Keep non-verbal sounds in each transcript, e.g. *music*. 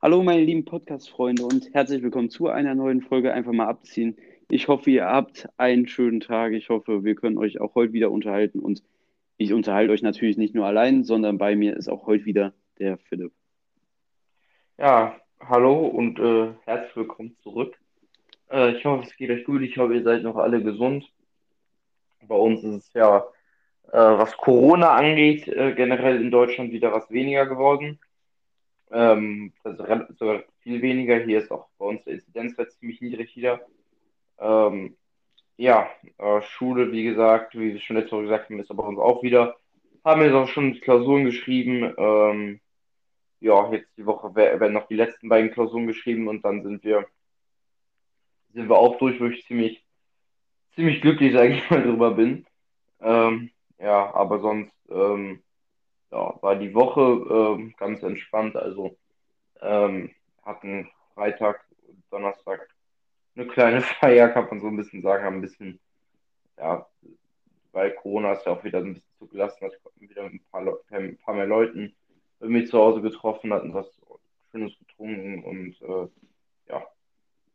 Hallo meine lieben Podcast-Freunde und herzlich willkommen zu einer neuen Folge Einfach mal abziehen. Ich hoffe, ihr habt einen schönen Tag. Ich hoffe, wir können euch auch heute wieder unterhalten und ich unterhalte euch natürlich nicht nur allein, sondern bei mir ist auch heute wieder der Philipp. Ja, hallo und äh, herzlich willkommen zurück. Äh, ich hoffe, es geht euch gut. Ich hoffe, ihr seid noch alle gesund. Bei uns ist es ja, äh, was Corona angeht, äh, generell in Deutschland wieder was weniger geworden. Ähm, also sogar viel weniger. Hier ist auch bei uns der Inzidenzwert ziemlich niedrig wieder. Ähm, ja, äh, Schule, wie gesagt, wie wir schon letzte Woche gesagt haben, ist aber bei uns auch wieder. Haben jetzt auch schon Klausuren geschrieben. Ähm, ja, jetzt die Woche werden noch die letzten beiden Klausuren geschrieben und dann sind wir, sind wir auch durch, wo ich ziemlich, ziemlich glücklich, sage ich *laughs* mal, drüber bin. Ähm, ja, aber sonst ähm, ja, war die Woche ähm, ganz entspannt. Also ähm, hatten Freitag, Donnerstag eine kleine *laughs* Feier, kann man so ein bisschen sagen, ein bisschen, ja, weil Corona ist ja auch wieder ein bisschen zugelassen hat, wieder mit ein paar, ein paar mehr Leuten irgendwie zu Hause getroffen, hatten was Schönes getrunken und äh, ja,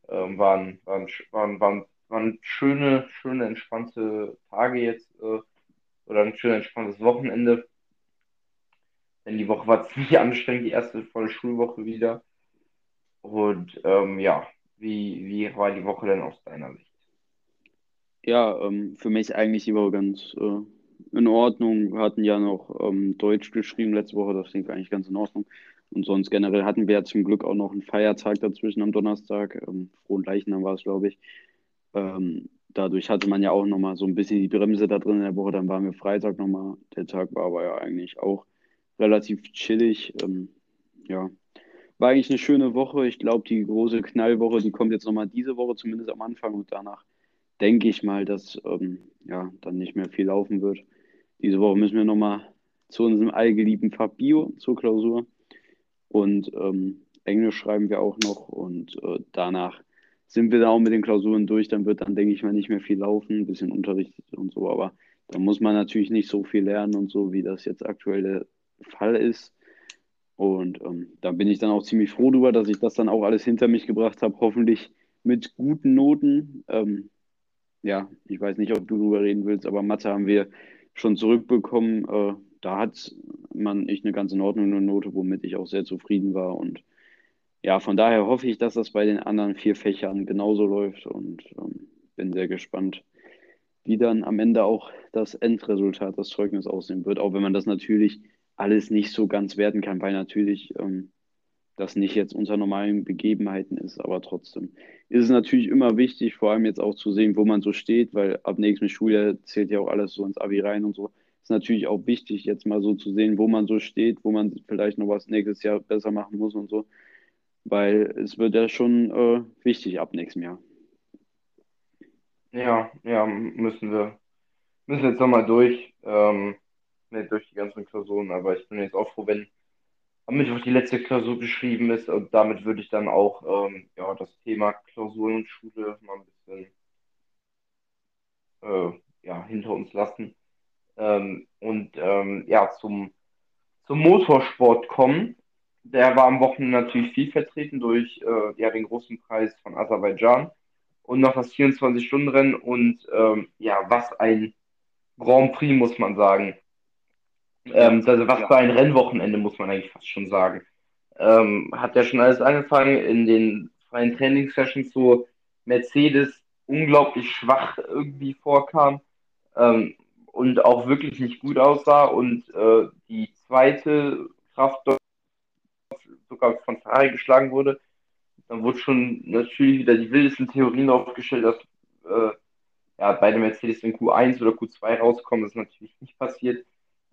äh, waren, waren, waren, waren, waren schöne, schöne, entspannte Tage jetzt äh, oder ein schönes, entspanntes Wochenende. Denn die Woche war *laughs* ziemlich anstrengend, die erste volle Schulwoche wieder. Und ähm, ja, wie, wie war die Woche denn aus deiner Sicht? Ja, ähm, für mich eigentlich die Woche ganz äh, in Ordnung. Wir hatten ja noch ähm, Deutsch geschrieben letzte Woche, das klingt eigentlich ganz in Ordnung. Und sonst generell hatten wir ja zum Glück auch noch einen Feiertag dazwischen am Donnerstag. Ähm, Frohen Leichnam war es, glaube ich. Ähm, dadurch hatte man ja auch nochmal so ein bisschen die Bremse da drin in der Woche. Dann waren wir Freitag nochmal. Der Tag war aber ja eigentlich auch relativ chillig. Ähm, ja, war eigentlich eine schöne Woche. Ich glaube, die große Knallwoche, die kommt jetzt nochmal diese Woche, zumindest am Anfang. Und danach denke ich mal, dass ähm, ja, dann nicht mehr viel laufen wird. Diese Woche müssen wir nochmal zu unserem allgeliebten Fach Bio zur Klausur. Und ähm, Englisch schreiben wir auch noch. Und äh, danach sind wir da auch mit den Klausuren durch. Dann wird dann, denke ich mal, nicht mehr viel laufen, ein bisschen Unterricht und so. Aber da muss man natürlich nicht so viel lernen und so, wie das jetzt aktuell der Fall ist. Und ähm, da bin ich dann auch ziemlich froh darüber, dass ich das dann auch alles hinter mich gebracht habe. Hoffentlich mit guten Noten. Ähm, ja, ich weiß nicht, ob du darüber reden willst, aber Mathe haben wir schon zurückbekommen. Äh, da hat man echt eine ganz in Ordnung eine Note, womit ich auch sehr zufrieden war. Und ja, von daher hoffe ich, dass das bei den anderen vier Fächern genauso läuft und ähm, bin sehr gespannt, wie dann am Ende auch das Endresultat, das Zeugnis aussehen wird. Auch wenn man das natürlich alles nicht so ganz werten kann, weil natürlich ähm, das nicht jetzt unter normalen Begebenheiten ist, aber trotzdem ist es natürlich immer wichtig, vor allem jetzt auch zu sehen, wo man so steht, weil ab nächstem Schuljahr zählt ja auch alles so ins Abi rein und so. Ist natürlich auch wichtig, jetzt mal so zu sehen, wo man so steht, wo man vielleicht noch was nächstes Jahr besser machen muss und so, weil es wird ja schon äh, wichtig ab nächstem Jahr. Ja, ja, müssen wir, müssen jetzt nochmal durch, ähm, durch die ganzen Klausuren, aber ich bin jetzt auch froh, wenn am Mittwoch die letzte Klausur geschrieben ist und damit würde ich dann auch ähm, ja, das Thema Klausuren und Schule mal ein bisschen äh, ja, hinter uns lassen ähm, und ähm, ja, zum, zum Motorsport kommen. Der war am Wochenende natürlich viel vertreten durch äh, ja, den großen Preis von Aserbaidschan und noch das 24-Stunden-Rennen und ähm, ja, was ein Grand Prix, muss man sagen. Ähm, also was für ein Rennwochenende, muss man eigentlich fast schon sagen. Ähm, hat ja schon alles angefangen in den freien Trainingssessions, so Mercedes unglaublich schwach irgendwie vorkam ähm, und auch wirklich nicht gut aussah und äh, die zweite Kraft sogar von Ferrari geschlagen wurde. Dann wurde schon natürlich wieder die wildesten Theorien aufgestellt, dass äh, ja, beide Mercedes in Q1 oder Q2 rauskommen. Das ist natürlich nicht passiert.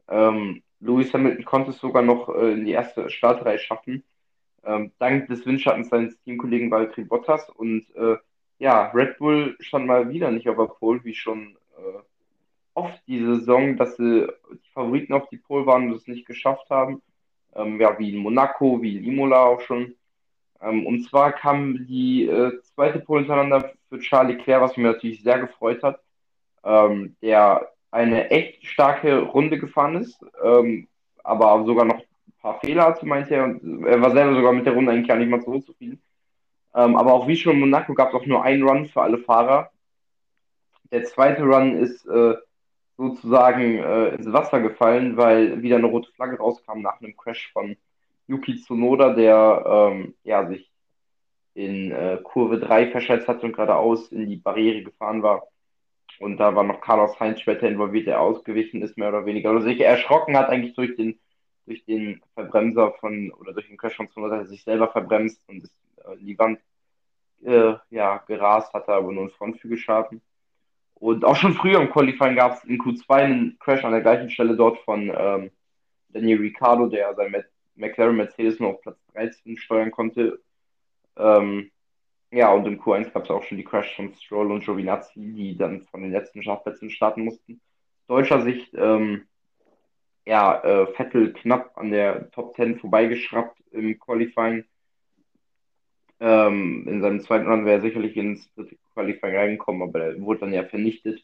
Ähm, Lewis Hamilton konnte es sogar noch äh, in die erste Startreihe schaffen, ähm, dank des Windschattens seines Teamkollegen Valtteri Bottas. Und äh, ja, Red Bull stand mal wieder nicht auf der Pole, wie schon äh, oft diese Saison, dass sie die Favoriten auf die Pole waren und es nicht geschafft haben. Ähm, ja, wie in Monaco, wie in Imola auch schon. Ähm, und zwar kam die äh, zweite Pole hintereinander für Charlie Claire, was mich natürlich sehr gefreut hat. ähm, der eine echt starke Runde gefahren ist, ähm, aber sogar noch ein paar Fehler hatte, meinte er. Und er war selber sogar mit der Runde eigentlich gar nicht mal so zufrieden. Ähm, aber auch wie schon in Monaco gab es auch nur einen Run für alle Fahrer. Der zweite Run ist äh, sozusagen äh, ins Wasser gefallen, weil wieder eine rote Flagge rauskam nach einem Crash von Yuki Tsunoda, der ähm, ja, sich in äh, Kurve 3 verschätzt hat und geradeaus in die Barriere gefahren war. Und da war noch Carlos Heinz später involviert, der ausgewichen ist, mehr oder weniger. Oder sich erschrocken hat eigentlich durch den, durch den Verbremser von, oder durch den Crash von Tsunoda, der sich selber verbremst und ist äh, in die Wand äh, ja, gerast, hatte aber nur einen Frontflügelschaden. Und auch schon früher im Qualifying gab es in Q2 einen Crash an der gleichen Stelle dort von ähm, Daniel Ricciardo, der sein McLaren Mercedes nur auf Platz 13 steuern konnte. Ähm, ja, und im Q1 gab es auch schon die Crash von Stroll und Giovinazzi, die dann von den letzten Schafplätzen starten mussten. Deutscher Sicht, ähm, ja, äh, Vettel knapp an der Top 10 vorbeigeschraubt im Qualifying. Ähm, in seinem zweiten Run wäre er sicherlich ins dritte Qualifying reingekommen, aber er wurde dann ja vernichtet.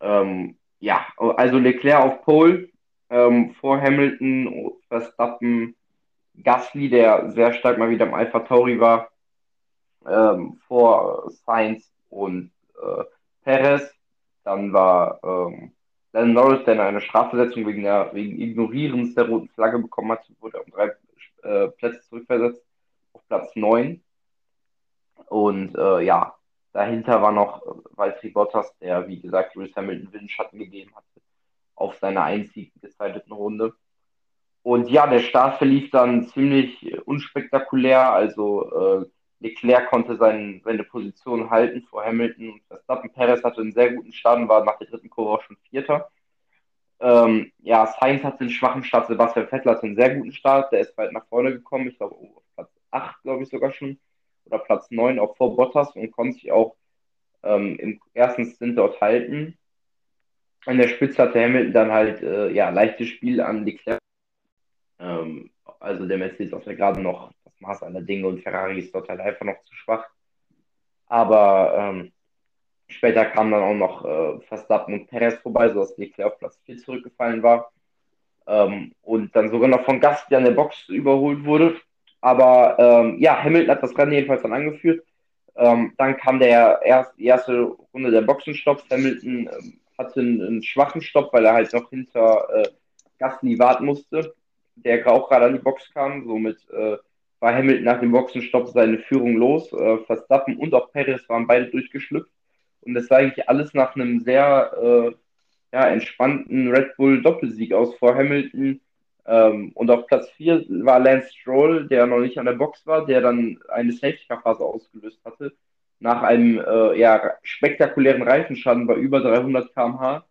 Ähm, ja, also Leclerc auf Pole, ähm, vor Hamilton, Verstappen, Gasly, der sehr stark mal wieder im Alpha Tauri war, ähm, vor Sainz und äh, Perez. Dann war ähm, Lennon Norris, der eine Strafversetzung wegen, der, wegen Ignorierens der roten Flagge bekommen hat, wurde um drei äh, Plätze zurückversetzt auf Platz 9. Und äh, ja, dahinter war noch Valtteri Bottas, der, wie gesagt, Lewis Hamilton Windschatten gegeben hatte auf seiner einzigen gezeiteten Runde. Und ja, der Start verlief dann ziemlich unspektakulär. Also äh, Leclerc konnte sein, seine Position halten vor Hamilton und Verstappen. Perez hatte einen sehr guten Start und war nach der dritten Kurve auch schon Vierter. Ähm, ja, Sainz hatte einen schwachen Start, Sebastian Vettel hatte einen sehr guten Start, der ist weit nach vorne gekommen, ich glaube auf Platz 8, glaube ich sogar schon, oder Platz 9, auch vor Bottas und konnte sich auch ähm, im ersten Stint dort halten. An der Spitze hatte Hamilton dann halt, äh, ja, leichtes Spiel an Leclerc. Ähm, also der Mercedes auf der gerade noch das Maß aller Dinge und Ferrari ist dort halt einfach noch zu schwach. Aber ähm, Später kamen dann auch noch äh, Verstappen und Perez vorbei, sodass Leclerc auf Platz 4 zurückgefallen war. Ähm, und dann sogar noch von Gasly an der Box überholt wurde. Aber ähm, ja, Hamilton hat das Rennen jedenfalls dann angeführt. Ähm, dann kam der erst, die erste Runde der Boxenstopps. Hamilton ähm, hatte einen, einen, schwachen Stopp, weil er halt noch hinter äh, Gasly warten musste, der auch gerade an die Box kam. Somit äh, war Hamilton nach dem Boxenstopp seine Führung los. Äh, Verstappen und auch Perez waren beide durchgeschlüpft. Und das sah eigentlich alles nach einem sehr äh, ja, entspannten Red Bull Doppelsieg aus vor Hamilton. Ähm, und auf Platz 4 war Lance Stroll, der noch nicht an der Box war, der dann eine Safety-Car-Phase ausgelöst hatte. Nach einem äh, ja, spektakulären Reifenschaden bei über 300 km/h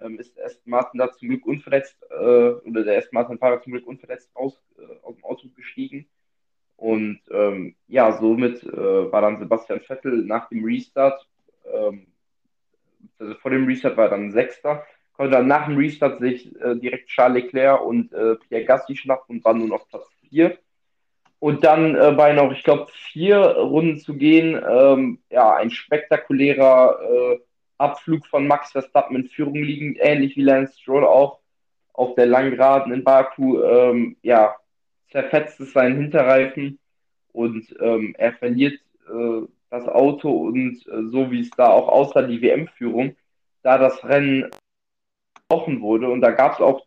ähm, ist Aston Martin da zum Glück unverletzt, äh, oder der Aston Martin-Fahrer zum Glück unverletzt aus, äh, aus dem Auto gestiegen. Und ähm, ja, somit äh, war dann Sebastian Vettel nach dem Restart ähm, also vor dem Restart war er dann Sechster, konnte dann nach dem Restart sich äh, direkt Charles Leclerc und äh, Pierre Gasly schnappen und war nur noch Platz 4. Und dann äh, bei noch, ich glaube, vier Runden zu gehen, ähm, ja, ein spektakulärer äh, Abflug von Max Verstappen in Führung liegend, ähnlich wie Lance Stroll auch auf der Langgeraden in Baku, ähm, ja, zerfetzt es seinen Hinterreifen und ähm, er verliert äh, das Auto und äh, so wie es da auch aussah, die WM-Führung, da das Rennen gebrochen wurde. Und da gab es auch,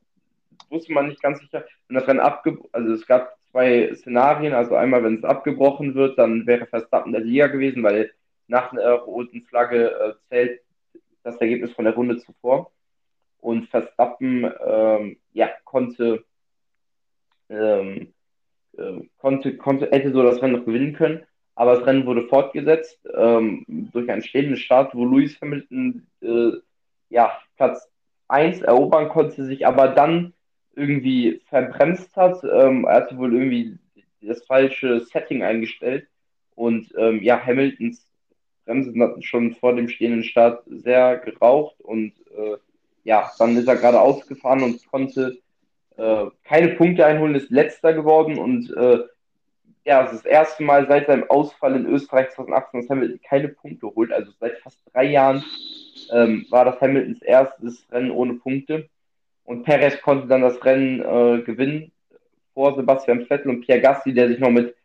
wusste man nicht ganz sicher, wenn das Rennen abgebrochen, also es gab zwei Szenarien, also einmal, wenn es abgebrochen wird, dann wäre Verstappen der Liga gewesen, weil nach einer roten Flagge äh, zählt das Ergebnis von der Runde zuvor. Und Verstappen ähm, ja, konnte, ähm, äh, konnte, konnte, hätte so das Rennen noch gewinnen können. Aber das Rennen wurde fortgesetzt ähm, durch einen stehenden Start, wo Lewis Hamilton äh, ja, Platz 1 erobern konnte, sich aber dann irgendwie verbremst hat. Ähm, er hatte wohl irgendwie das falsche Setting eingestellt und ähm, ja, Hamiltons Bremsen hatten schon vor dem stehenden Start sehr geraucht und äh, ja, dann ist er gerade ausgefahren und konnte äh, keine Punkte einholen, ist letzter geworden und äh, ja, es ist das erste Mal seit seinem Ausfall in Österreich 2018, dass Hamilton keine Punkte holt. Also seit fast drei Jahren ähm, war das Hamiltons erstes Rennen ohne Punkte. Und Perez konnte dann das Rennen äh, gewinnen vor Sebastian Vettel und Pierre Gasly, der sich noch mit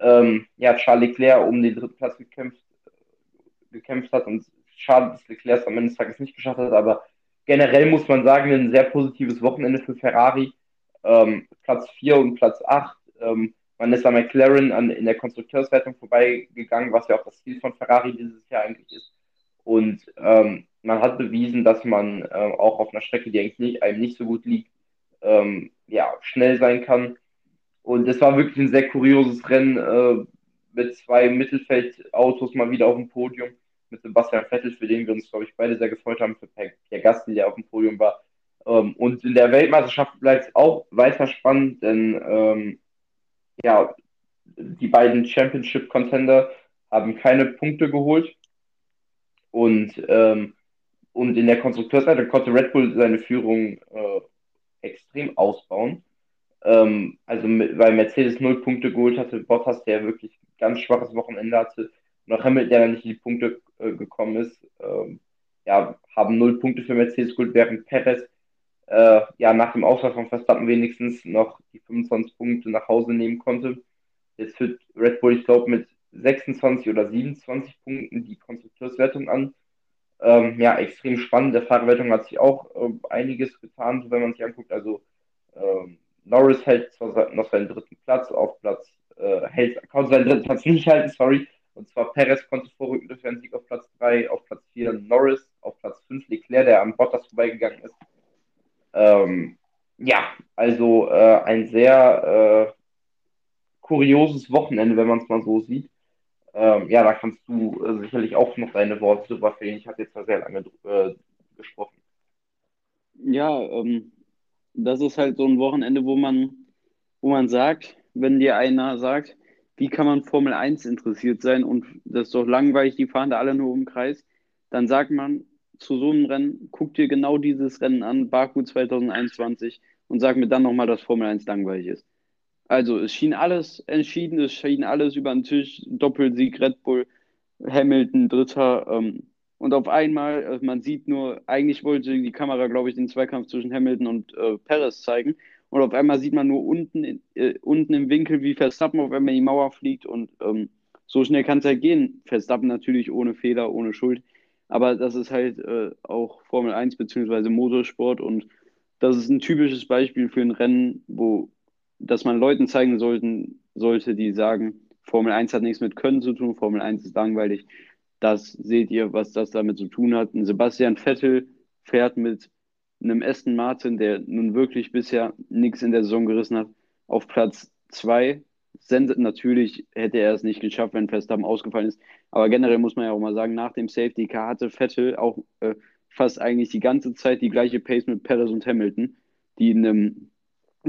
ähm, ja, Charles Leclerc um den dritten Platz gekämpft, gekämpft hat. Und schade, dass Leclerc es am Ende des Tages nicht geschafft hat, aber generell muss man sagen, ein sehr positives Wochenende für Ferrari. Ähm, Platz 4 und Platz 8. Ähm, man ist an McLaren an, in der Konstrukteurswertung vorbeigegangen, was ja auch das Ziel von Ferrari dieses Jahr eigentlich ist. Und ähm, man hat bewiesen, dass man äh, auch auf einer Strecke, die eigentlich nicht, einem nicht so gut liegt, ähm, ja, schnell sein kann. Und es war wirklich ein sehr kurioses Rennen äh, mit zwei Mittelfeldautos mal wieder auf dem Podium. Mit Sebastian Vettel, für den wir uns, glaube ich, beide sehr gefreut haben, für Pierre Gasly, der auf dem Podium war. Ähm, und in der Weltmeisterschaft bleibt es auch weiter spannend, denn ähm, ja, die beiden Championship-Contender haben keine Punkte geholt. Und, ähm, und in der Konstrukteursseite konnte Red Bull seine Führung äh, extrem ausbauen. Ähm, also mit, weil Mercedes null Punkte geholt hatte, Bottas, der wirklich ganz schwaches Wochenende hatte, noch Hamilton, der nicht in die Punkte äh, gekommen ist, ähm, ja, haben null Punkte für Mercedes geholt, während Perez äh, ja nach dem Ausfall von Verstappen wenigstens noch die 25 Punkte nach Hause nehmen konnte. Jetzt führt Red Bull, ich glaube, mit 26 oder 27 Punkten die Konstrukteurswertung an. Ähm, ja, extrem spannend. Der Fahrerwertung hat sich auch äh, einiges getan, so wenn man sich anguckt. Also ähm, Norris hält zwar noch seinen dritten Platz auf Platz, äh, hält, konnte seinen dritten Platz nicht halten, sorry. Und zwar Perez konnte vorrücken durch einen Sieg auf Platz 3, auf Platz 4 Norris, auf Platz 5 Leclerc, der am Bottas vorbeigegangen ist. Ähm, ja, also äh, ein sehr äh, kurioses Wochenende, wenn man es mal so sieht. Ähm, ja, da kannst du äh, sicherlich auch noch deine Worte drüber verlieren. Ich habe jetzt mal sehr lange äh, gesprochen. Ja, ähm, das ist halt so ein Wochenende, wo man, wo man sagt, wenn dir einer sagt, wie kann man Formel 1 interessiert sein und das ist doch langweilig, die fahren da alle nur im Kreis, dann sagt man zu so einem Rennen, guck dir genau dieses Rennen an, Baku 2021 und sag mir dann nochmal, dass Formel 1 langweilig ist. Also es schien alles entschieden, es schien alles über den Tisch, Doppelsieg Red Bull, Hamilton, Dritter. Ähm, und auf einmal, äh, man sieht nur, eigentlich wollte die Kamera, glaube ich, den Zweikampf zwischen Hamilton und äh, Perez zeigen. Und auf einmal sieht man nur unten, äh, unten im Winkel, wie Verstappen auf einmal die Mauer fliegt. Und ähm, so schnell kann es halt gehen. Verstappen natürlich ohne Fehler, ohne Schuld. Aber das ist halt äh, auch Formel 1 bzw. Motorsport. Und das ist ein typisches Beispiel für ein Rennen, wo dass man Leuten zeigen sollten, sollte, die sagen, Formel 1 hat nichts mit Können zu tun, Formel 1 ist langweilig. Das seht ihr, was das damit zu tun hat. Ein Sebastian Vettel fährt mit einem Aston Martin, der nun wirklich bisher nichts in der Saison gerissen hat, auf Platz 2. Natürlich hätte er es nicht geschafft, wenn Verstappen ausgefallen ist. Aber generell muss man ja auch mal sagen, nach dem Safety Car hatte Vettel auch äh, fast eigentlich die ganze Zeit die gleiche Pace mit Perez und Hamilton, die in einem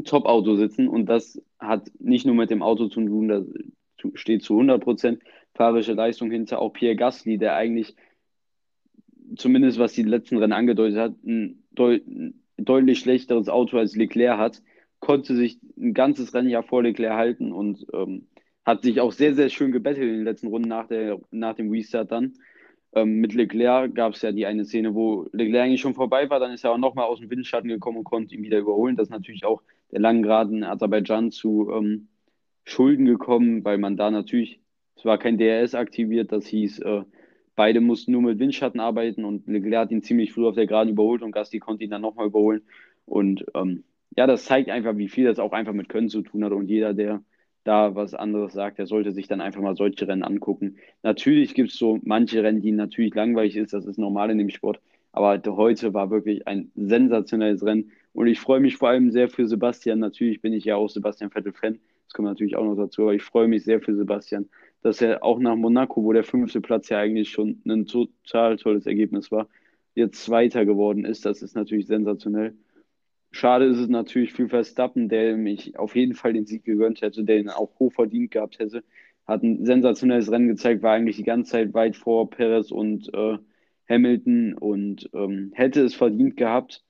Top-Auto sitzen und das hat nicht nur mit dem Auto zu tun, da steht zu 100% fahrerische Leistung hinter. Auch Pierre Gasly, der eigentlich, zumindest was die letzten Rennen angedeutet hat, ein, deut deutlich schlechteres Auto als Leclerc hat, konnte sich ein ganzes Rennjahr vor Leclerc halten und ähm, hat sich auch sehr, sehr schön gebettelt in den letzten Runden nach, der, nach dem Restart dann. Ähm, mit Leclerc gab es ja die eine Szene, wo Leclerc eigentlich schon vorbei war, dann ist er auch nochmal aus dem Windschatten gekommen und konnte ihn wieder überholen. Das ist natürlich auch der langen Geraden Aserbaidschan zu ähm, Schulden gekommen, weil man da natürlich, es war kein DRS aktiviert, das hieß, äh, beide mussten nur mit Windschatten arbeiten und Leclerc hat ihn ziemlich früh auf der Geraden überholt und Gasti konnte ihn dann nochmal überholen. Und ähm, ja, das zeigt einfach, wie viel das auch einfach mit Können zu tun hat und jeder, der da was anderes sagt, der sollte sich dann einfach mal solche Rennen angucken. Natürlich gibt es so manche Rennen, die natürlich langweilig ist, das ist normal in dem Sport. Aber heute war wirklich ein sensationelles Rennen. Und ich freue mich vor allem sehr für Sebastian. Natürlich bin ich ja auch Sebastian Vettel-Fan. Das kommt natürlich auch noch dazu. Aber ich freue mich sehr für Sebastian, dass er auch nach Monaco, wo der fünfte Platz ja eigentlich schon ein total tolles Ergebnis war, jetzt Zweiter geworden ist. Das ist natürlich sensationell. Schade ist es natürlich für Verstappen, der mich auf jeden Fall den Sieg gegönnt hätte, der ihn auch hoch verdient gehabt hätte. Hat ein sensationelles Rennen gezeigt, war eigentlich die ganze Zeit weit vor Perez und äh, Hamilton und ähm, hätte es verdient gehabt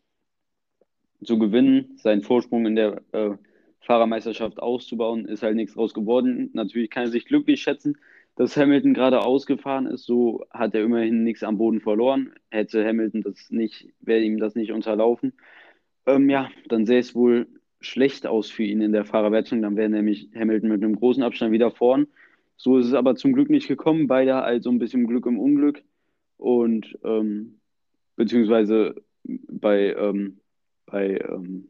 zu gewinnen, seinen Vorsprung in der äh, Fahrermeisterschaft auszubauen, ist halt nichts draus geworden. Natürlich kann er sich glücklich schätzen, dass Hamilton gerade ausgefahren ist, so hat er immerhin nichts am Boden verloren. Hätte Hamilton das nicht, wäre ihm das nicht unterlaufen. Ähm, ja, dann sähe es wohl schlecht aus für ihn in der Fahrerwertung. Dann wäre nämlich Hamilton mit einem großen Abstand wieder vorn. So ist es aber zum Glück nicht gekommen. Beide also ein bisschen Glück im Unglück. Und ähm, beziehungsweise bei, ähm, bei ähm,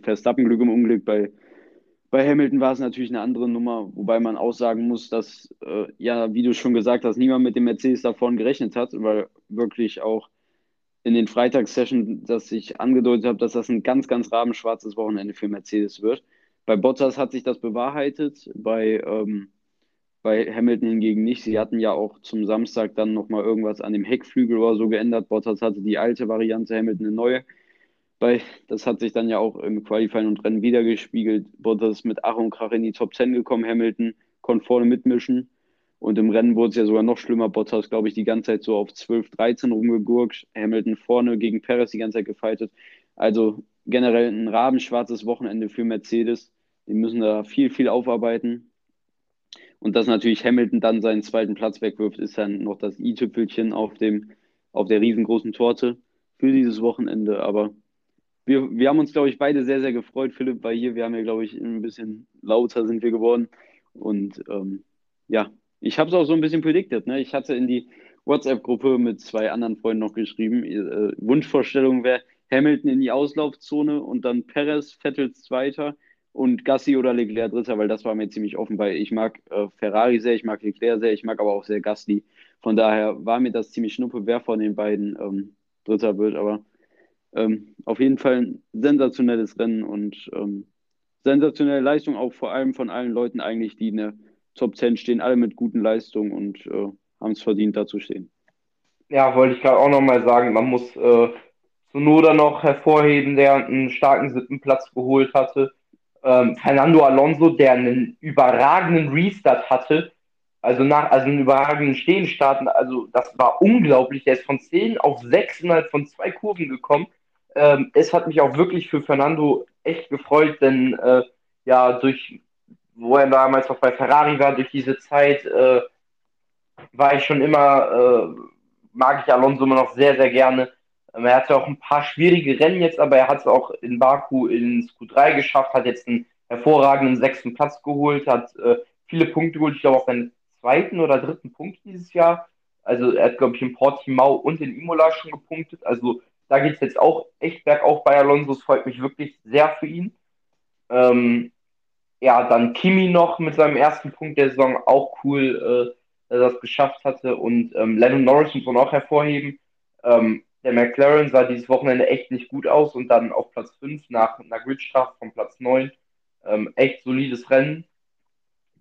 Verstappen Glück im Unglück, bei, bei Hamilton war es natürlich eine andere Nummer, wobei man auch sagen muss, dass, äh, ja, wie du schon gesagt hast, niemand mit dem Mercedes davon gerechnet hat, weil wirklich auch in den Freitagssessions, dass ich angedeutet habe, dass das ein ganz, ganz rabenschwarzes Wochenende für Mercedes wird. Bei Bottas hat sich das bewahrheitet, bei, ähm, bei Hamilton hingegen nicht. Sie hatten ja auch zum Samstag dann nochmal irgendwas an dem Heckflügel oder so geändert. Bottas hatte die alte Variante, Hamilton eine neue. Bei, das hat sich dann ja auch im Qualifying und Rennen wiedergespiegelt. Bottas ist mit Ach und Krach in die Top 10 gekommen, Hamilton konnte vorne mitmischen. Und im Rennen wurde es ja sogar noch schlimmer. Bottas, glaube ich, die ganze Zeit so auf 12, 13 rumgegurkt. Hamilton vorne gegen Perez die ganze Zeit gefeitet. Also generell ein rabenschwarzes Wochenende für Mercedes. Die müssen da viel, viel aufarbeiten. Und dass natürlich Hamilton dann seinen zweiten Platz wegwirft, ist dann noch das i-Tüpfelchen auf, auf der riesengroßen Torte für dieses Wochenende. Aber wir, wir haben uns, glaube ich, beide sehr, sehr gefreut, Philipp, weil hier, wir haben ja, glaube ich, ein bisschen lauter sind wir geworden. Und ähm, ja, ich habe es auch so ein bisschen prediktet. Ne? Ich hatte in die WhatsApp-Gruppe mit zwei anderen Freunden noch geschrieben. Äh, Wunschvorstellung wäre Hamilton in die Auslaufzone und dann Perez, Vettels Zweiter und Gassi oder Leclerc Dritter, weil das war mir ziemlich offen, weil ich mag äh, Ferrari sehr, ich mag Leclerc sehr, ich mag aber auch sehr Gasly. Von daher war mir das ziemlich schnuppe, wer von den beiden ähm, Dritter wird. Aber ähm, auf jeden Fall ein sensationelles Rennen und ähm, sensationelle Leistung auch vor allem von allen Leuten eigentlich, die in der Top 10 stehen alle mit guten Leistungen und äh, haben es verdient, da zu stehen. Ja, wollte ich gerade auch nochmal sagen, man muss äh, Sonoda noch hervorheben, der einen starken siebten Platz geholt hatte. Ähm, Fernando Alonso, der einen überragenden Restart hatte, also nach, also einen überragenden Stehenstart, also das war unglaublich. Der ist von 10 auf 6 innerhalb von zwei Kurven gekommen. Ähm, es hat mich auch wirklich für Fernando echt gefreut, denn äh, ja, durch wo er damals noch bei Ferrari war, durch diese Zeit äh, war ich schon immer, äh, mag ich Alonso immer noch sehr, sehr gerne. Ähm, er hatte auch ein paar schwierige Rennen jetzt, aber er hat es auch in Baku ins Q3 geschafft, hat jetzt einen hervorragenden sechsten Platz geholt, hat äh, viele Punkte geholt, ich glaube auch seinen zweiten oder dritten Punkt dieses Jahr. Also er hat, glaube ich, in Portimao und in Imola schon gepunktet. Also da geht es jetzt auch echt bergauf bei Alonso. Es freut mich wirklich sehr für ihn. Ähm, ja, dann Kimi noch mit seinem ersten Punkt der Saison, auch cool, äh, dass er das geschafft hatte. Und ähm, Lennon Norris muss man auch hervorheben. Ähm, der McLaren sah dieses Wochenende echt nicht gut aus und dann auf Platz 5 nach einer Gridstrafe von Platz 9. Ähm, echt solides Rennen.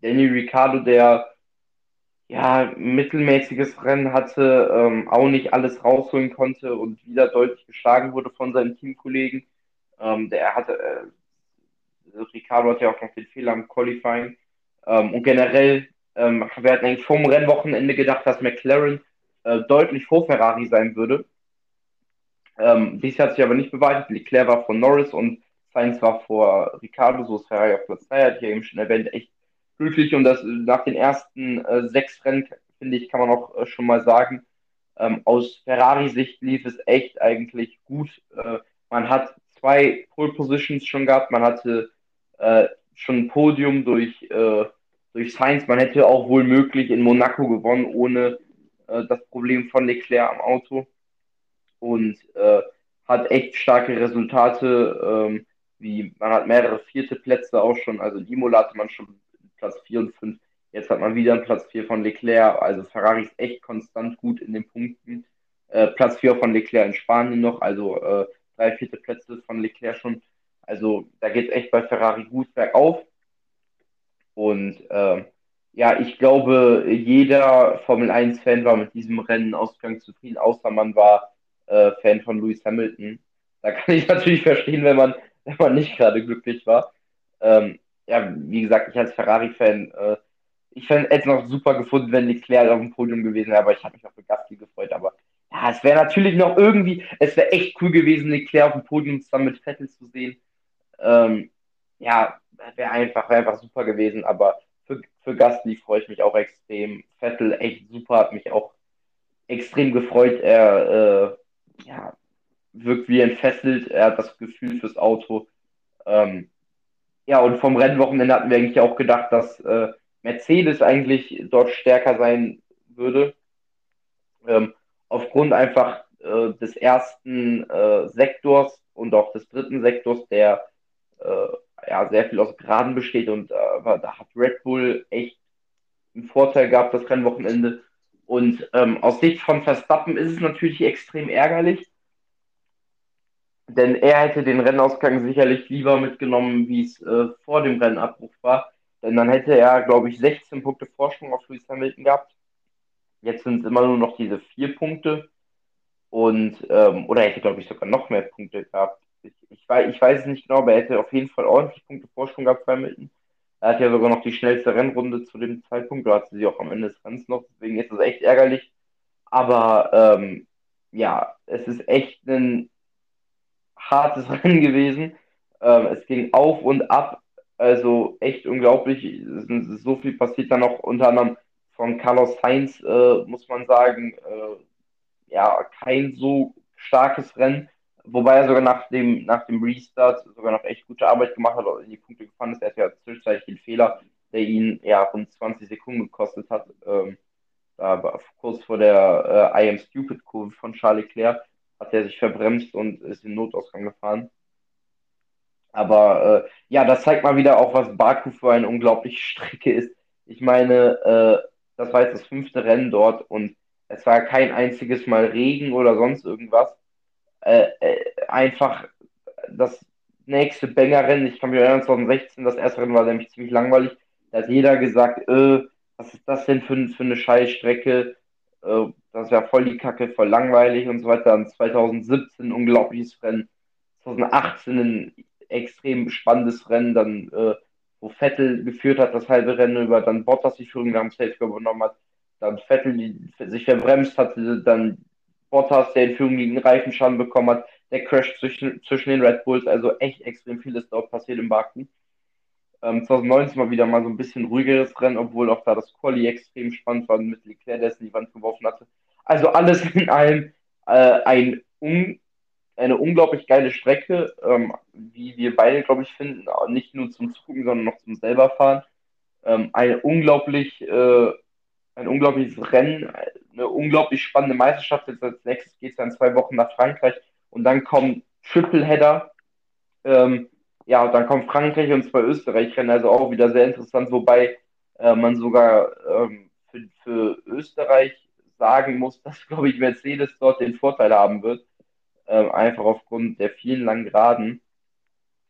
Danny Ricciardo, der ja mittelmäßiges Rennen hatte, ähm, auch nicht alles rausholen konnte und wieder deutlich geschlagen wurde von seinen Teamkollegen. Ähm, der hatte, äh, Ricardo hat ja auch noch den Fehler im Qualifying. Ähm, und generell, ähm, wir hatten eigentlich vom Rennwochenende gedacht, dass McLaren äh, deutlich vor Ferrari sein würde. Ähm, dies hat sich aber nicht bewahrheitet. Leclerc war vor Norris und Sainz war vor Ricardo, so ist Ferrari auf Platz 2, hatte ich ja eben schon erwähnt, echt glücklich. Und das nach den ersten äh, sechs Rennen, finde ich, kann man auch äh, schon mal sagen, ähm, aus Ferrari-Sicht lief es echt eigentlich gut. Äh, man hat zwei Pole Positions schon gehabt, man hatte äh, schon ein Podium durch, äh, durch Sainz. Man hätte auch wohl möglich in Monaco gewonnen, ohne äh, das Problem von Leclerc am Auto. Und äh, hat echt starke Resultate, ähm, wie man hat mehrere vierte Plätze auch schon. Also in Imola hatte man schon Platz 4 und 5. Jetzt hat man wieder einen Platz 4 von Leclerc. Also Ferrari ist echt konstant gut in den Punkten. Äh, Platz 4 von Leclerc in Spanien noch, also äh, drei vierte Plätze von Leclerc schon. Also da geht es echt bei Ferrari gut bergauf. Und äh, ja, ich glaube, jeder Formel 1-Fan war mit diesem Rennenausgang zufrieden, außer man war äh, Fan von Lewis Hamilton. Da kann *laughs* ich natürlich verstehen, wenn man, wenn man nicht gerade glücklich war. Ähm, ja, wie gesagt, ich als Ferrari-Fan, äh, ich hätte es noch super gefunden, wenn Leclerc auf dem Podium gewesen wäre, aber ich habe mich auch für Gasly gefreut. Aber ja, es wäre natürlich noch irgendwie, es wäre echt cool gewesen, Leclerc auf dem Podium zusammen mit Vettel zu sehen. Ähm, ja, wäre einfach, wär einfach super gewesen, aber für, für Gasly freue ich mich auch extrem. Vettel echt super, hat mich auch extrem gefreut. Er äh, ja, wirkt wie entfesselt, er hat das Gefühl fürs Auto. Ähm, ja, und vom Rennwochenende hatten wir eigentlich auch gedacht, dass äh, Mercedes eigentlich dort stärker sein würde. Ähm, aufgrund einfach äh, des ersten äh, Sektors und auch des dritten Sektors, der äh, ja, sehr viel aus Graden besteht und äh, da hat Red Bull echt einen Vorteil gehabt, das Rennwochenende. Und ähm, aus Sicht von Verstappen ist es natürlich extrem ärgerlich, denn er hätte den Rennausgang sicherlich lieber mitgenommen, wie es äh, vor dem Rennabbruch war. Denn dann hätte er, glaube ich, 16 Punkte Vorsprung auf Lewis Hamilton gehabt. Jetzt sind es immer nur noch diese vier Punkte. Und, ähm, oder er hätte, glaube ich, sogar noch mehr Punkte gehabt. Ich, ich, weiß, ich weiß es nicht genau, aber er hätte auf jeden Fall ordentlich Punkte Vorsprung gehabt bei Hamilton. Er hat ja sogar noch die schnellste Rennrunde zu dem Zeitpunkt. Da hatte sie auch am Ende des Rennens noch. Deswegen ist das echt ärgerlich. Aber ähm, ja, es ist echt ein hartes *laughs* Rennen gewesen. Ähm, es ging auf und ab. Also echt unglaublich. Es ist so viel passiert dann auch unter anderem von Carlos Sainz, äh, muss man sagen. Äh, ja, kein so starkes Rennen. Wobei er sogar nach dem, nach dem Restart sogar noch echt gute Arbeit gemacht hat und in die Punkte gefahren ist. Er hat ja zwischenzeitlich den Fehler, der ihn ja rund 20 Sekunden gekostet hat. Ähm, da kurz vor der äh, I am Stupid Kurve von Charles Leclerc hat er sich verbremst und ist in Notausgang gefahren. Aber äh, ja, das zeigt mal wieder auch, was Baku für eine unglaubliche Strecke ist. Ich meine, äh, das war jetzt das fünfte Rennen dort und es war kein einziges Mal Regen oder sonst irgendwas. Äh, äh einfach das nächste Banger-Rennen, ich kann mich erinnern, 2016, das erste Rennen war nämlich ziemlich langweilig. Da hat jeder gesagt, äh, was ist das denn für, für eine Scheißstrecke? Äh, das ja voll die Kacke, voll langweilig und so weiter. Dann 2017 ein unglaubliches Rennen. 2018 ein extrem spannendes Rennen, dann äh, wo Vettel geführt hat, das halbe Rennen über, dann Bottas die Führung nach dem Safety übernommen hat, dann Vettel die, sich verbremst hatte, dann Bottas, der in Führung den Reifenschaden bekommen hat, der Crash zwischen, zwischen den Red Bulls, also echt extrem vieles dort passiert im Baken. Ähm, 2019 mal wieder mal so ein bisschen ruhigeres Rennen, obwohl auch da das Quali extrem spannend war mit Leclerc, der es in die Wand geworfen hatte. Also alles in allem äh, ein un eine unglaublich geile Strecke, ähm, wie wir beide, glaube ich, finden, nicht nur zum Zugucken, sondern noch zum selber fahren. Ähm, eine unglaublich, äh, ein unglaubliches Rennen, eine unglaublich spannende Meisterschaft. Jetzt als nächstes geht es dann zwei Wochen nach Frankreich und dann kommen Tripleheader. Ähm, ja, und dann kommt Frankreich und zwei Österreich-Rennen, also auch wieder sehr interessant, wobei äh, man sogar ähm, für, für Österreich sagen muss, *laughs* dass, glaube ich, Mercedes dort den Vorteil haben wird, äh, einfach aufgrund der vielen langen Geraden.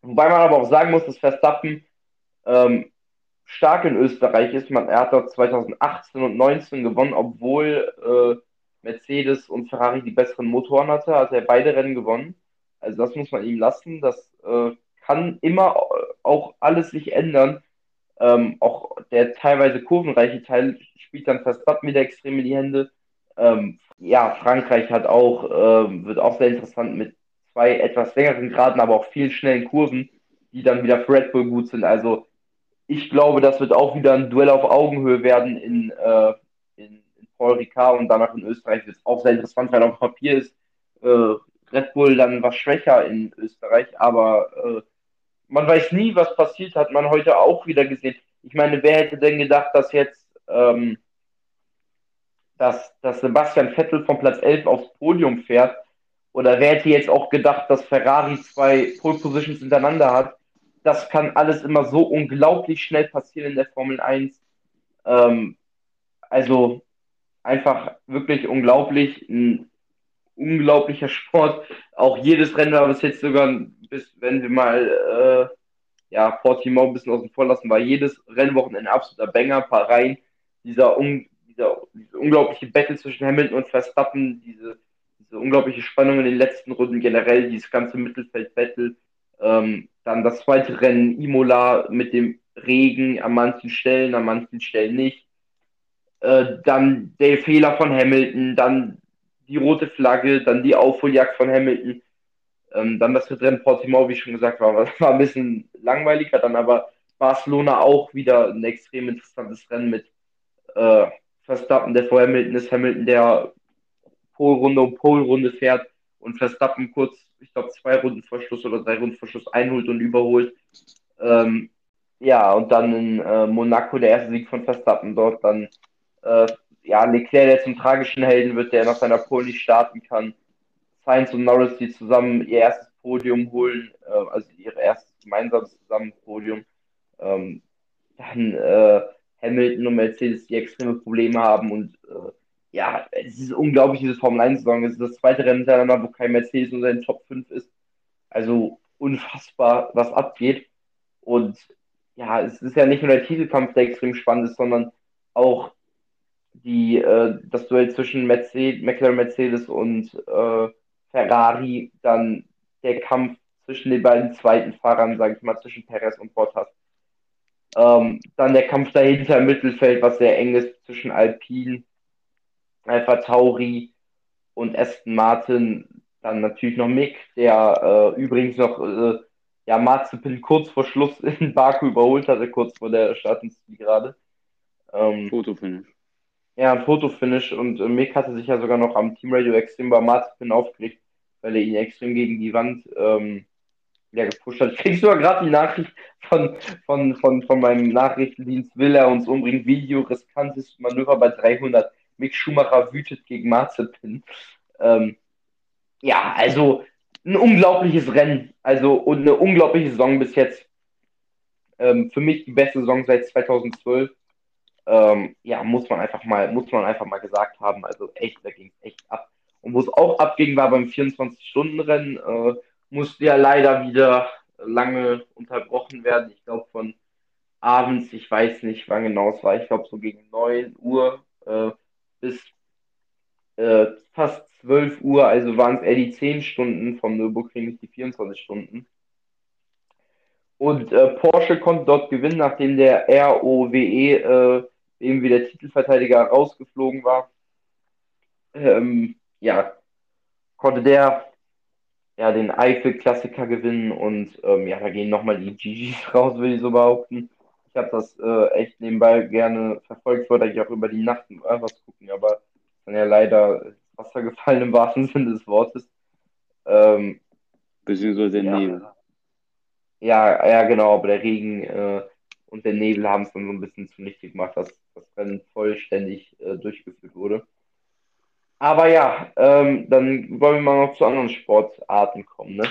Wobei man aber auch sagen muss, dass Verstappen ähm, stark in Österreich ist. Man, er hat dort 2018 und 2019 gewonnen, obwohl äh, Mercedes und Ferrari die besseren Motoren hatte, hat er beide Rennen gewonnen. Also das muss man ihm lassen. Das äh, kann immer auch alles sich ändern. Ähm, auch der teilweise kurvenreiche Teil spielt dann Verstappen wieder extrem in die Hände. Ähm, ja, Frankreich hat auch, ähm, wird auch sehr interessant mit zwei etwas längeren Graden, aber auch vielen schnellen Kurven, die dann wieder für Red Bull gut sind. Also ich glaube, das wird auch wieder ein Duell auf Augenhöhe werden in, äh, in, in Paul Ricard und danach in Österreich wird auch sehr interessant, weil auf Papier ist äh, Red Bull dann was schwächer in Österreich, aber äh, man weiß nie, was passiert, hat man heute auch wieder gesehen. Ich meine, wer hätte denn gedacht, dass jetzt, ähm, dass, dass Sebastian Vettel von Platz 11 aufs Podium fährt? Oder wer hätte jetzt auch gedacht, dass Ferrari zwei Pole Positions hintereinander hat? Das kann alles immer so unglaublich schnell passieren in der Formel 1. Ähm, also einfach wirklich unglaublich. Ein unglaublicher Sport. Auch jedes Rennen war bis jetzt sogar, bis wenn wir mal äh, ja, Portimao ein bisschen außen vor lassen, war jedes Rennwochenende ein absoluter Banger, ein paar Reihen. Dieser, un, dieser, diese unglaubliche Battle zwischen Hamilton und Verstappen, diese, diese unglaubliche Spannung in den letzten Runden generell, dieses ganze Mittelfeld-Battle. Ähm, dann das zweite Rennen, Imola mit dem Regen an manchen Stellen, an manchen Stellen nicht. Äh, dann der Fehler von Hamilton, dann die rote Flagge, dann die Aufholjagd von Hamilton, ähm, dann das Rennen Portimao, wie schon gesagt war, *laughs* war ein bisschen langweiliger, dann aber Barcelona auch wieder ein extrem interessantes Rennen mit äh, Verstappen, der vor Hamilton ist, Hamilton, der Polrunde um Polrunde fährt und Verstappen kurz, ich glaube, zwei Runden vor Schluss oder drei Runden vor Schluss einholt und überholt. Ähm, ja, und dann in äh, Monaco der erste Sieg von Verstappen dort, dann äh, ja, Leclerc, der zum tragischen Helden wird, der nach seiner Pole nicht starten kann. Sainz und Norris, die zusammen ihr erstes Podium holen, äh, also ihr erstes gemeinsames Zusammenpodium. Ähm, dann äh, Hamilton und Mercedes, die extreme Probleme haben und äh, ja, es ist unglaublich, diese Formel 1-Saison. Es ist das zweite Rennen hintereinander, wo kein Mercedes unter den Top 5 ist. Also unfassbar, was abgeht. Und ja, es ist ja nicht nur der Titelkampf, der extrem spannend ist, sondern auch die, äh, das Duell zwischen Mercedes, McLaren Mercedes und äh, Ferrari, dann der Kampf zwischen den beiden zweiten Fahrern, sage ich mal, zwischen Perez und Bottas. Ähm, dann der Kampf dahinter im Mittelfeld, was sehr eng ist zwischen Alpine, Alpha Tauri und Aston Martin. Dann natürlich noch Mick, der äh, übrigens noch äh, ja, Mazepin kurz vor Schluss *laughs* in Baku überholt hatte, kurz vor der Start ins Ziel gerade. Ähm, Fotofinish. Ja, ein Fotofinish und äh, Mick hatte sich ja sogar noch am Team Radio extrem bei Mazepin aufgeregt, weil er ihn extrem gegen die Wand ähm, ja, gepusht hat. Ich krieg sogar gerade die Nachricht von, von, von, von meinem Nachrichtendienst, will er uns umbringen, Video, riskantes Manöver bei 300. Mick Schumacher wütet gegen Mazepin. Ähm, ja, also ein unglaubliches Rennen. Also und eine unglaubliche Saison bis jetzt. Ähm, für mich die beste Saison seit 2012. Ähm, ja, muss man einfach mal, muss man einfach mal gesagt haben. Also echt, da ging es echt ab. Und wo es auch abging, war beim 24-Stunden-Rennen. Äh, musste ja leider wieder lange unterbrochen werden. Ich glaube von abends, ich weiß nicht, wann genau es war. Ich glaube so gegen 9 Uhr äh, bis äh, fast 12 Uhr, also waren es eher die 10 Stunden vom Nürburgring, nicht die 24 Stunden. Und äh, Porsche konnte dort gewinnen, nachdem der ROWE äh, eben wie der Titelverteidiger rausgeflogen war. Ähm, ja, konnte der ja den Eifel-Klassiker gewinnen und ähm, ja, da gehen nochmal die GGs *laughs* raus, würde ich so behaupten. Ich habe das äh, echt nebenbei gerne verfolgt, wollte ich auch über die Nacht was gucken, aber dann ja leider ins Wasser gefallen im wahrsten Sinne des Wortes. Ähm, Beziehungsweise der ja, Nebel. Ja, ja, genau, aber der Regen äh, und der Nebel haben es dann so ein bisschen zunichte gemacht, dass das Rennen vollständig äh, durchgeführt wurde. Aber ja, ähm, dann wollen wir mal noch zu anderen Sportarten kommen, ne?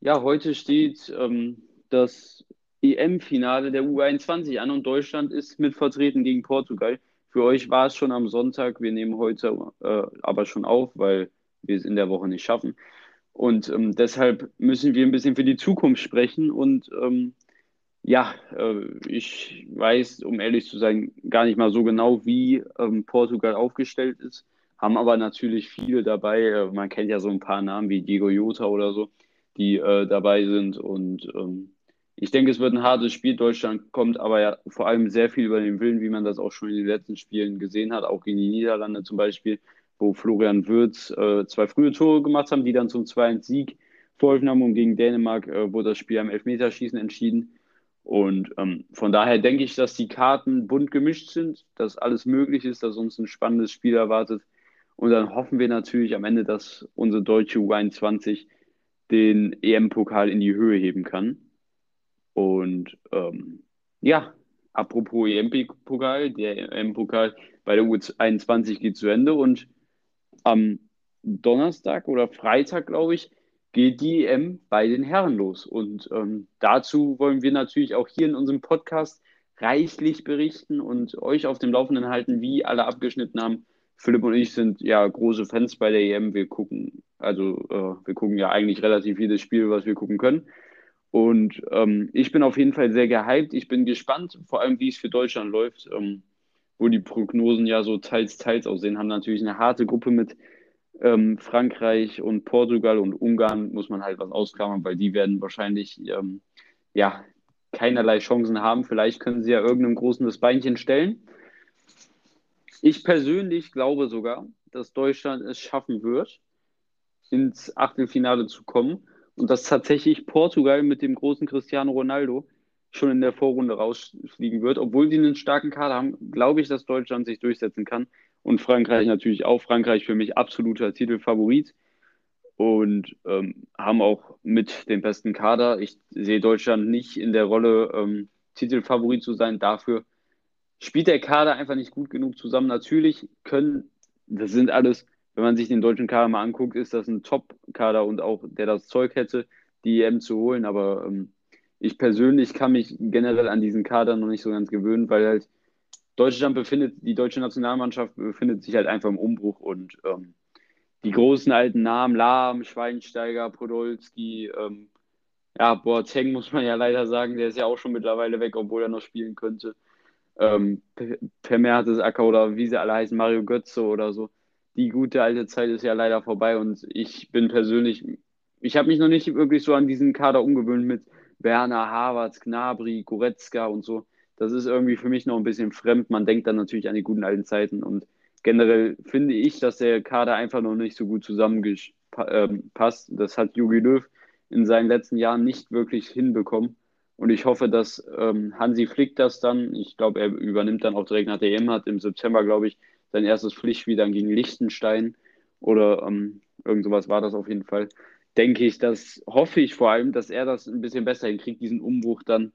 Ja, heute steht ähm, das EM-Finale der U21 an und Deutschland ist mit vertreten gegen Portugal. Für euch war es schon am Sonntag. Wir nehmen heute äh, aber schon auf, weil wir es in der Woche nicht schaffen. Und ähm, deshalb müssen wir ein bisschen für die Zukunft sprechen. Und ähm, ja, äh, ich weiß, um ehrlich zu sein, gar nicht mal so genau, wie ähm, Portugal aufgestellt ist. Haben aber natürlich viele dabei. Äh, man kennt ja so ein paar Namen wie Diego Jota oder so, die äh, dabei sind. Und ähm, ich denke, es wird ein hartes Spiel. Deutschland kommt aber ja vor allem sehr viel über den Willen, wie man das auch schon in den letzten Spielen gesehen hat, auch gegen die Niederlande zum Beispiel, wo Florian Würz äh, zwei frühe Tore gemacht haben, die dann zum 2-Sieg verholfen haben und gegen Dänemark äh, wurde das Spiel am Elfmeterschießen entschieden. Und ähm, von daher denke ich, dass die Karten bunt gemischt sind, dass alles möglich ist, dass uns ein spannendes Spiel erwartet. Und dann hoffen wir natürlich am Ende, dass unsere deutsche U21 den EM-Pokal in die Höhe heben kann. Und ähm, ja, apropos EM-Pokal, der EM-Pokal bei der U21 geht zu Ende und am Donnerstag oder Freitag, glaube ich, geht die EM bei den Herren los. Und ähm, dazu wollen wir natürlich auch hier in unserem Podcast reichlich berichten und euch auf dem Laufenden halten, wie alle abgeschnitten haben. Philipp und ich sind ja große Fans bei der EM. Wir gucken, also äh, wir gucken ja eigentlich relativ jedes Spiel, was wir gucken können. Und ähm, ich bin auf jeden Fall sehr gehypt. Ich bin gespannt, vor allem wie es für Deutschland läuft, ähm, wo die Prognosen ja so teils, teils aussehen. Haben natürlich eine harte Gruppe mit ähm, Frankreich und Portugal und Ungarn, muss man halt was ausklammern, weil die werden wahrscheinlich ähm, ja keinerlei Chancen haben. Vielleicht können sie ja irgendeinem Großen das Beinchen stellen. Ich persönlich glaube sogar, dass Deutschland es schaffen wird, ins Achtelfinale zu kommen und dass tatsächlich Portugal mit dem großen Cristiano Ronaldo schon in der Vorrunde rausfliegen wird. Obwohl sie einen starken Kader haben, glaube ich, dass Deutschland sich durchsetzen kann. Und Frankreich natürlich auch. Frankreich für mich absoluter Titelfavorit und ähm, haben auch mit dem besten Kader. Ich sehe Deutschland nicht in der Rolle, ähm, Titelfavorit zu sein. Dafür spielt der Kader einfach nicht gut genug zusammen. Natürlich können, das sind alles, wenn man sich den deutschen Kader mal anguckt, ist das ein Top-Kader und auch der das Zeug hätte, die EM zu holen. Aber ähm, ich persönlich kann mich generell an diesen Kader noch nicht so ganz gewöhnen, weil halt Deutschland befindet, die deutsche Nationalmannschaft befindet sich halt einfach im Umbruch und ähm, die großen alten Namen, Lahm, Schweinsteiger, Podolski, ähm, ja, Boateng muss man ja leider sagen, der ist ja auch schon mittlerweile weg, obwohl er noch spielen könnte. Ähm, per Mertesacker oder wie sie alle heißen, Mario Götze oder so. Die gute alte Zeit ist ja leider vorbei und ich bin persönlich, ich habe mich noch nicht wirklich so an diesen Kader umgewöhnt mit Werner, Havertz, Gnabry, Goretzka und so. Das ist irgendwie für mich noch ein bisschen fremd. Man denkt dann natürlich an die guten alten Zeiten und generell finde ich, dass der Kader einfach noch nicht so gut zusammengepasst. Ähm, das hat Jogi Löw in seinen letzten Jahren nicht wirklich hinbekommen. Und ich hoffe, dass ähm, Hansi Flick das dann, ich glaube, er übernimmt dann auch direkt nach der EM, hat im September, glaube ich, sein erstes Pflichtspiel dann gegen Liechtenstein oder ähm, irgend sowas war das auf jeden Fall. Denke ich, das hoffe ich vor allem, dass er das ein bisschen besser hinkriegt, diesen Umbruch dann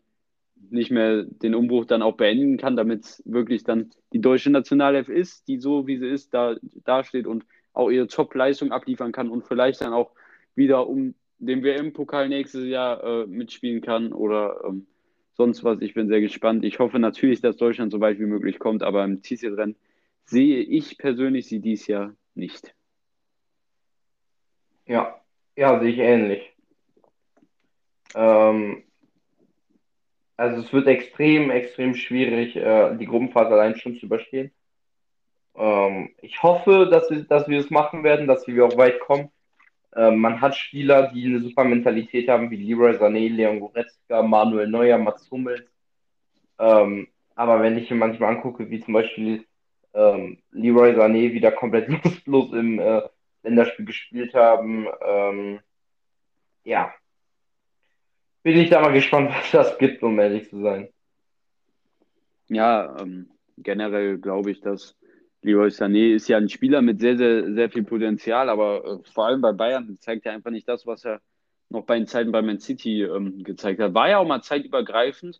nicht mehr den Umbruch dann auch beenden kann, damit wirklich dann die deutsche Nationalelf ist, die so wie sie ist, da dasteht und auch ihre Top-Leistung abliefern kann und vielleicht dann auch wieder um den WM-Pokal nächstes Jahr äh, mitspielen kann oder ähm, sonst was. Ich bin sehr gespannt. Ich hoffe natürlich, dass Deutschland so weit wie möglich kommt, aber im TC-Rennen sehe ich persönlich sie dies Jahr nicht. Ja, ja, sehe ich ähnlich. Ähm, also es wird extrem, extrem schwierig, äh, die Gruppenphase allein schon zu überstehen. Ähm, ich hoffe, dass wir, dass wir es machen werden, dass wir auch weit kommen. Ähm, man hat Spieler, die eine super Mentalität haben, wie Leroy Sané, Leon Goretzka, Manuel Neuer, Mats Hummels. Ähm, aber wenn ich mir manchmal angucke, wie zum Beispiel ähm, Leroy Sané wieder komplett *laughs* lustlos im äh, Länderspiel gespielt haben, ähm, ja, bin ich da mal gespannt, *laughs* was das gibt, um ehrlich zu sein. Ja, ähm, generell glaube ich, dass Leroy Sané ist ja ein Spieler mit sehr, sehr, sehr viel Potenzial, aber äh, vor allem bei Bayern zeigt er einfach nicht das, was er noch bei den Zeiten bei Man City ähm, gezeigt hat. War ja auch mal zeitübergreifend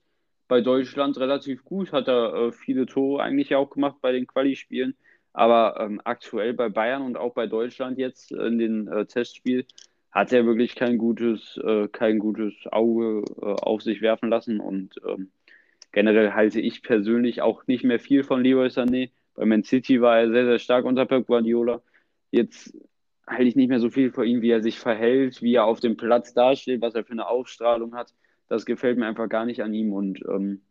bei Deutschland relativ gut, hat er äh, viele Tore eigentlich auch gemacht bei den Quali-Spielen, aber ähm, aktuell bei Bayern und auch bei Deutschland jetzt in den äh, Testspielen hat er wirklich kein gutes, äh, kein gutes Auge äh, auf sich werfen lassen. Und ähm, generell halte ich persönlich auch nicht mehr viel von Leroy Sané. Bei Man City war er sehr, sehr stark unter Pep Guardiola. Jetzt halte ich nicht mehr so viel von ihm, wie er sich verhält, wie er auf dem Platz dasteht, was er für eine Ausstrahlung hat. Das gefällt mir einfach gar nicht an ihm. Und ähm,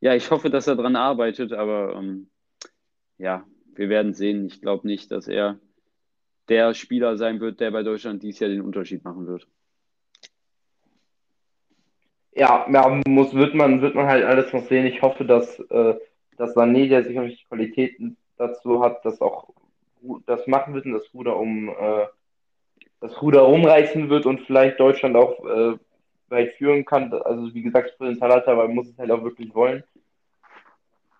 ja, ich hoffe, dass er daran arbeitet, aber ähm, ja, wir werden sehen. Ich glaube nicht, dass er der Spieler sein wird, der bei Deutschland dieses Jahr den Unterschied machen wird. Ja, ja muss, wird, man, wird man halt alles noch sehen. Ich hoffe, dass, äh, dass Sané, der sicherlich Qualitäten dazu hat, das auch das machen wird und das Ruder um äh, das Ruder umreißen wird und vielleicht Deutschland auch äh, weit führen kann. Also wie gesagt, Potenzial hat aber man muss es halt auch wirklich wollen.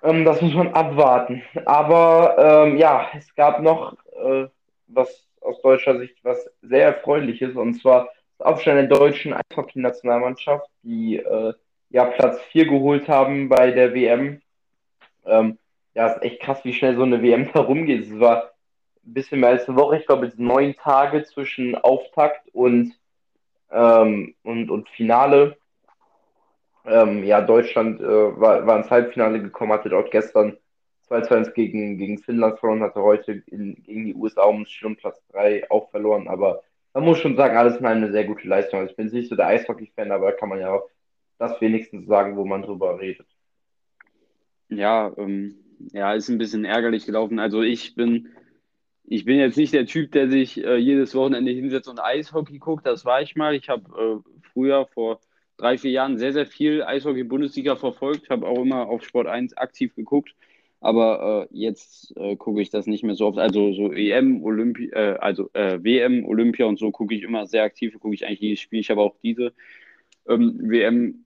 Ähm, das muss man abwarten. Aber ähm, ja, es gab noch äh, was aus deutscher Sicht was sehr erfreuliches, und zwar das Aufstellen der deutschen Eishockey-Nationalmannschaft, die äh, ja Platz 4 geholt haben bei der WM. Ähm, ja, ist echt krass, wie schnell so eine WM *laughs* da rumgeht. Es war ein bisschen mehr als eine Woche, ich glaube, jetzt neun Tage zwischen Auftakt und, ähm, und, und Finale. Ähm, ja, Deutschland äh, war, war ins Halbfinale gekommen, hatte dort gestern 2-2 gegen, gegen Finnland verloren, hatte heute in, gegen die USA um Platz 3 auch verloren, aber man muss schon sagen, alles in eine sehr gute Leistung. Also ich bin nicht so der Eishockey-Fan, aber kann man ja auch das wenigstens sagen, wo man drüber redet. Ja, ähm, ja, ist ein bisschen ärgerlich gelaufen. Also ich bin, ich bin jetzt nicht der Typ, der sich äh, jedes Wochenende hinsetzt und Eishockey guckt. Das war ich mal. Ich habe äh, früher vor drei, vier Jahren sehr, sehr viel Eishockey-Bundesliga verfolgt, habe auch immer auf Sport 1 aktiv geguckt. Aber äh, jetzt äh, gucke ich das nicht mehr so oft. Also so EM, Olympi äh, also äh, WM, Olympia und so gucke ich immer sehr aktiv, gucke ich eigentlich jedes Spiel. Ich habe auch diese ähm, WM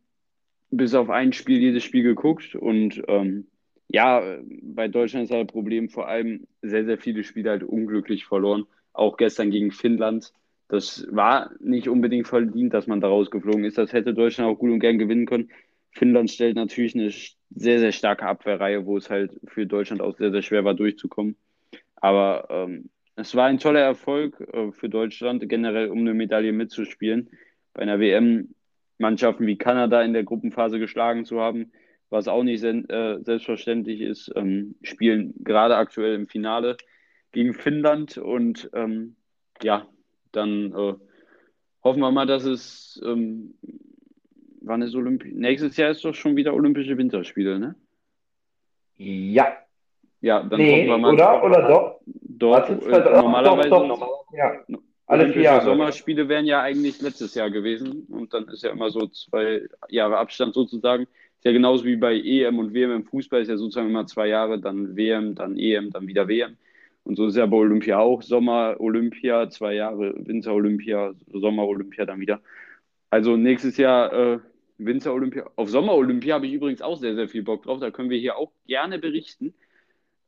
bis auf ein Spiel jedes Spiel geguckt und ähm, ja, bei Deutschland ist halt ein Problem, vor allem sehr, sehr viele Spiele halt unglücklich verloren. Auch gestern gegen Finnland. Das war nicht unbedingt verdient, dass man da rausgeflogen ist. Das hätte Deutschland auch gut und gern gewinnen können. Finnland stellt natürlich eine sehr, sehr starke Abwehrreihe, wo es halt für Deutschland auch sehr, sehr schwer war, durchzukommen. Aber ähm, es war ein toller Erfolg äh, für Deutschland, generell um eine Medaille mitzuspielen. Bei einer WM Mannschaften wie Kanada in der Gruppenphase geschlagen zu haben, was auch nicht äh, selbstverständlich ist, ähm, spielen gerade aktuell im Finale gegen Finnland und ähm, ja, dann äh, hoffen wir mal, dass es ähm, wann ist Olympi nächstes Jahr ist doch schon wieder Olympische Winterspiele, ne? Ja. Ja, dann nee, hoffen wir mal. Oder, oder doch? Dort, äh, normalerweise. Doch, doch, doch, ja. Alle vier Jahre. Sommerspiele wären ja eigentlich letztes Jahr gewesen und dann ist ja immer so zwei Jahre Abstand sozusagen. Ist ja genauso wie bei EM und WM im Fußball, ist ja sozusagen immer zwei Jahre, dann WM, dann EM, dann wieder WM. Und so ist ja bei Olympia auch. Sommer Olympia, zwei Jahre Winter Olympia, Sommer Olympia dann wieder. Also nächstes Jahr äh, Winter Olympia. Auf Sommer Olympia habe ich übrigens auch sehr, sehr viel Bock drauf. Da können wir hier auch gerne berichten.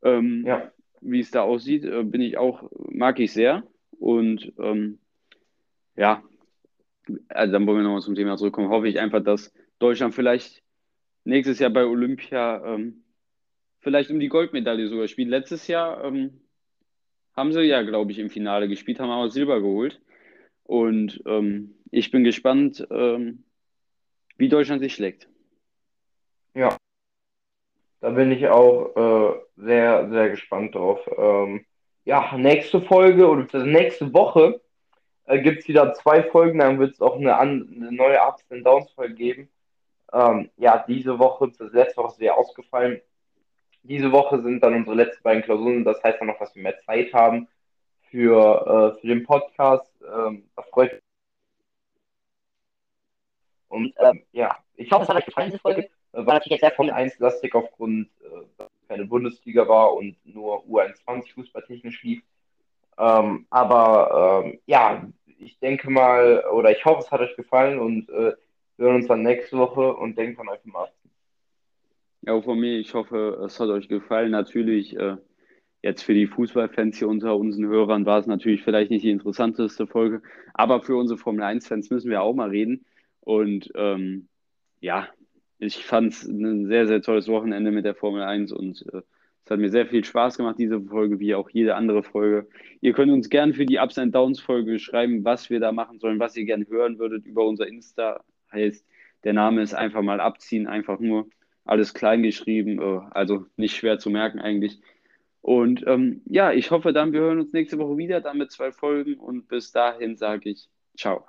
Ähm, ja. Wie es da aussieht, äh, bin ich auch, mag ich sehr. Und ähm, ja, also dann wollen wir nochmal zum Thema zurückkommen. Hoffe ich einfach, dass Deutschland vielleicht nächstes Jahr bei Olympia ähm, vielleicht um die Goldmedaille sogar spielt. Letztes Jahr ähm, haben sie ja, glaube ich, im Finale gespielt, haben aber Silber geholt. Und ähm, ich bin gespannt, ähm, wie Deutschland sich schlägt. Ja, da bin ich auch äh, sehr, sehr gespannt drauf. Ähm, ja, nächste Folge oder nächste Woche äh, gibt es wieder zwei Folgen, dann wird es auch eine, eine neue Ups and Downs Folge geben. Ähm, ja, diese Woche, das letzte Woche ist sehr ausgefallen. Diese Woche sind dann unsere letzten beiden Klausuren, das heißt dann noch, dass wir mehr Zeit haben für, äh, für den Podcast. Ähm, das freut mich. Und ähm, ja, ich hoffe, es hat euch gefallen, diese Folge. Äh, war natürlich sehr Formel 1 lastig aufgrund, äh, dass keine Bundesliga war und nur U21 fußballtechnisch lief. Ähm, aber ähm, ja, ich denke mal, oder ich hoffe, es hat euch gefallen und äh, wir hören uns dann nächste Woche und denkt an euch mal. Ja, auch von mir, ich hoffe, es hat euch gefallen. Natürlich, äh, jetzt für die Fußballfans hier unter unseren Hörern war es natürlich vielleicht nicht die interessanteste Folge, aber für unsere Formel 1-Fans müssen wir auch mal reden. Und ähm, ja, ich fand es ein sehr, sehr tolles Wochenende mit der Formel 1 und äh, es hat mir sehr viel Spaß gemacht, diese Folge, wie auch jede andere Folge. Ihr könnt uns gerne für die Ups and Downs Folge schreiben, was wir da machen sollen, was ihr gerne hören würdet über unser Insta. Heißt, der Name ist einfach mal abziehen, einfach nur alles klein geschrieben, äh, also nicht schwer zu merken eigentlich. Und ähm, ja, ich hoffe dann, wir hören uns nächste Woche wieder, dann mit zwei Folgen und bis dahin sage ich ciao.